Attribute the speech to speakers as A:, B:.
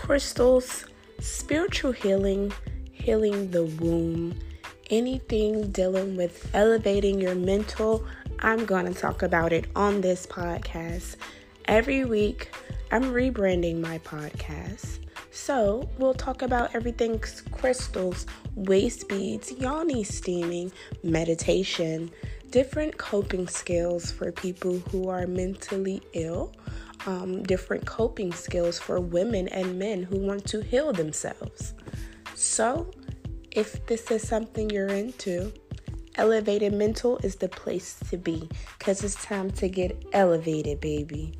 A: crystals, spiritual healing, healing the womb, anything dealing with elevating your mental, I'm going to talk about it on this podcast. Every week, I'm rebranding my podcast. So, we'll talk about everything crystals, waist beads, yoni steaming, meditation, different coping skills for people who are mentally ill, um, different coping skills for women and men who want to heal themselves. So, if this is something you're into, Elevated Mental is the place to be because it's time to get elevated, baby.